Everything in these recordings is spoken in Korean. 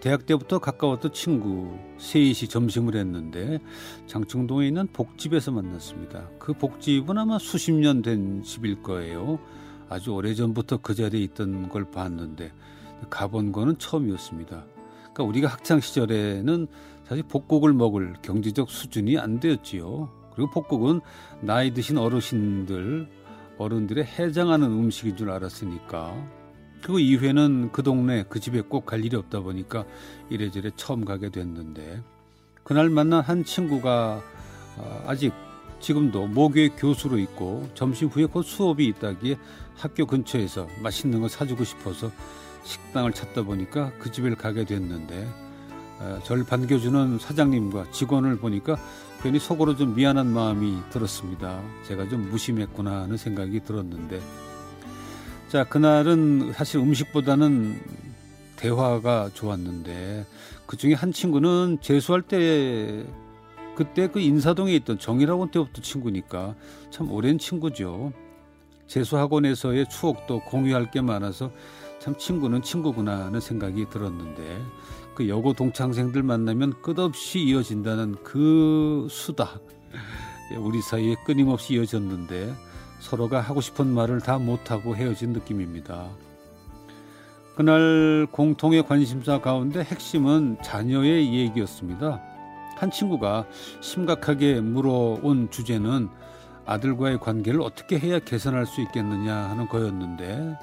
대학 때부터 가까웠던 친구 셋이 점심을 했는데 장충동에 있는 복집에서 만났습니다. 그 복집은 아마 수십 년 된 집일 거예요. 아주 오래전부터 그 자리에 있던 걸 봤는데 가본 거는 처음이었습니다. 그러니까 우리가 학창 시절에는 사실 복국을 먹을 경제적 수준이 안 되었지요. 그리고 복국은 나이 드신 어르신들, 어른들의 해장하는 음식인 줄 알았으니까. 그 이후에는 그 동네 그 집에 꼭 갈 일이 없다 보니까 이래저래 처음 가게 됐는데 그날 만난 한 친구가 아, 아직 지금도 모교의 교수로 있고 점심 후에 곧 수업이 있다기에 학교 근처에서 맛있는 거 사주고 싶어서 식당을 찾다 보니까 그 집을 가게 됐는데 어, 절 반겨주는 사장님과 직원을 보니까 괜히 속으로 좀 미안한 마음이 들었습니다. 제가 좀 무심했구나 하는 생각이 들었는데 자 그날은 사실 음식보다는 대화가 좋았는데 그 중에 한 친구는 재수할 때 그때 그 인사동에 있던 정일학원 때부터 친구니까 참 오랜 친구죠. 재수학원에서의 추억도 공유할 게 많아서 참 친구는 친구구나 하는 생각이 들었는데 그 여고 동창생들 만나면 끝없이 이어진다는 그 수다 우리 사이에 끊임없이 이어졌는데 서로가 하고 싶은 말을 다 못하고 헤어진 느낌입니다. 그날 공통의 관심사 가운데 핵심은 자녀의 얘기였습니다. 한 친구가 심각하게 물어온 주제는 아들과의 관계를 어떻게 해야 개선할 수 있겠느냐 하는 거였는데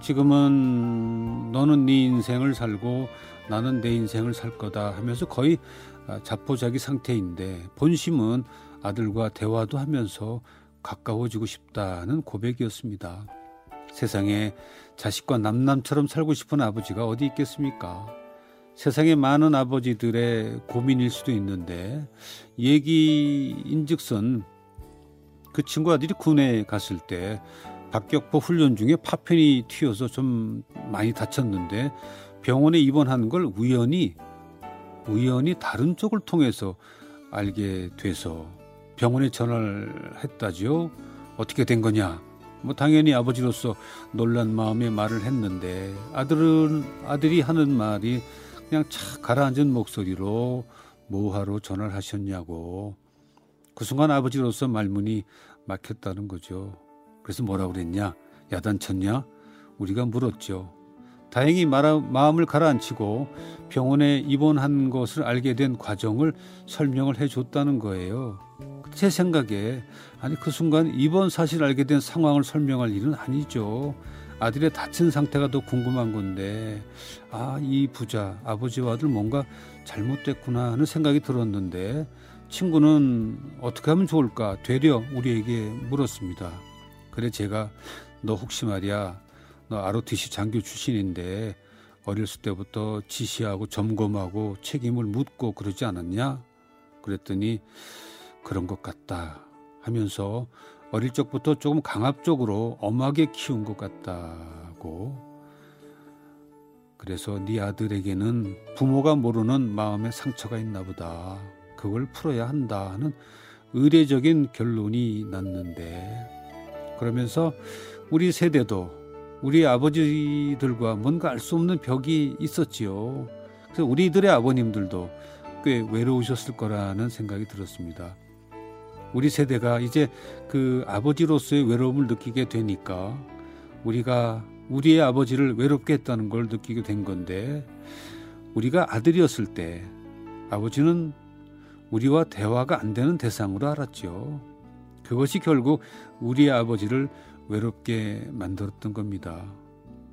지금은 너는 네 인생을 살고 나는 내 인생을 살 거다 하면서 거의 아, 자포자기 상태인데 본심은 아들과 대화도 하면서 가까워지고 싶다는 고백이었습니다. 세상에 자식과 남남처럼 살고 싶은 아버지가 어디 있겠습니까? 세상에 많은 아버지들의 고민일 수도 있는데 얘기인즉슨 그 친구 아들이 군에 갔을 때 박격포 훈련 중에 파편이 튀어서 좀 많이 다쳤는데 병원에 입원한 걸 우연히 우연히 다른 쪽을 통해서 알게 돼서 병원에 전화를 했다지요. 어떻게 된 거냐? 뭐 당연히 아버지로서 놀란 마음에 말을 했는데 아들은 아들이 하는 말이 그냥 착 가라앉은 목소리로 뭐하러 전화를 하셨냐고 그 순간 아버지로서 말문이 막혔다는 거죠. 그래서 뭐라 그랬냐? 야단쳤냐? 우리가 물었죠. 다행히 말아, 마음을 가라앉히고 병원에 입원한 것을 알게 된 과정을 설명을 해줬다는 거예요. 제 생각에 아니 그 순간 입원 사실 알게 된 상황을 설명할 일은 아니죠. 아들의 다친 상태가 더 궁금한 건데 아 이 부자 아버지와 아들 뭔가 잘못됐구나 하는 생각이 들었는데 친구는 어떻게 하면 좋을까 되려 우리에게 물었습니다. 그래 제가 너 혹시 말이야 너 ROTC 장교 출신인데 어렸을 때부터 지시하고 점검하고 책임을 묻고 그러지 않았냐? 그랬더니 그런 것 같다 하면서 어릴 적부터 조금 강압적으로 엄하게 키운 것 같다고 그래서 네 아들에게는 부모가 모르는 마음의 상처가 있나 보다 그걸 풀어야 한다 하는 의례적인 결론이 났는데 그러면서 우리 세대도 우리 아버지들과 뭔가 알 수 없는 벽이 있었지요. 그래서 우리들의 아버님들도 꽤 외로우셨을 거라는 생각이 들었습니다. 우리 세대가 이제 그 아버지로서의 외로움을 느끼게 되니까 우리가 우리의 아버지를 외롭게 했다는 걸 느끼게 된 건데 우리가 아들이었을 때 아버지는 우리와 대화가 안 되는 대상으로 알았죠. 그것이 결국 우리 아버지를 외롭게 만들었던 겁니다.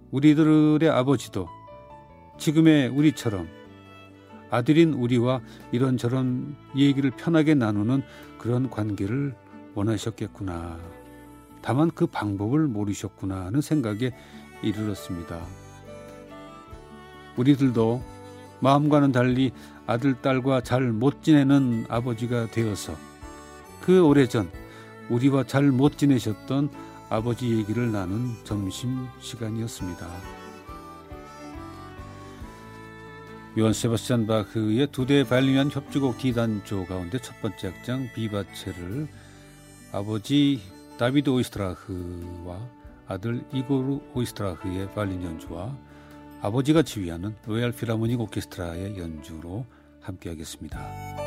우리들의 아버지도 지금의 우리처럼 아들인 우리와 이런저런 얘기를 편하게 나누는 그런 관계를 원하셨겠구나. 다만 그 방법을 모르셨구나 하는 생각에 이르렀습니다. 우리들도 마음과는 달리 아들, 딸과 잘 못 지내는 아버지가 되어서 그 오래전 우리와 잘 못 지내셨던 아버지 얘기를 나눈 점심 시간이었습니다. 요한 세바스찬 바흐의 두 대의 발리한 협주곡 D단조 가운데 첫 번째 악장 비바체를 아버지 다비드 오이스트라흐와 아들 이고르 오이스트라흐의 발린 연주와 아버지가 지휘하는 로얄 필하모닉 오케스트라의 연주로 함께하겠습니다.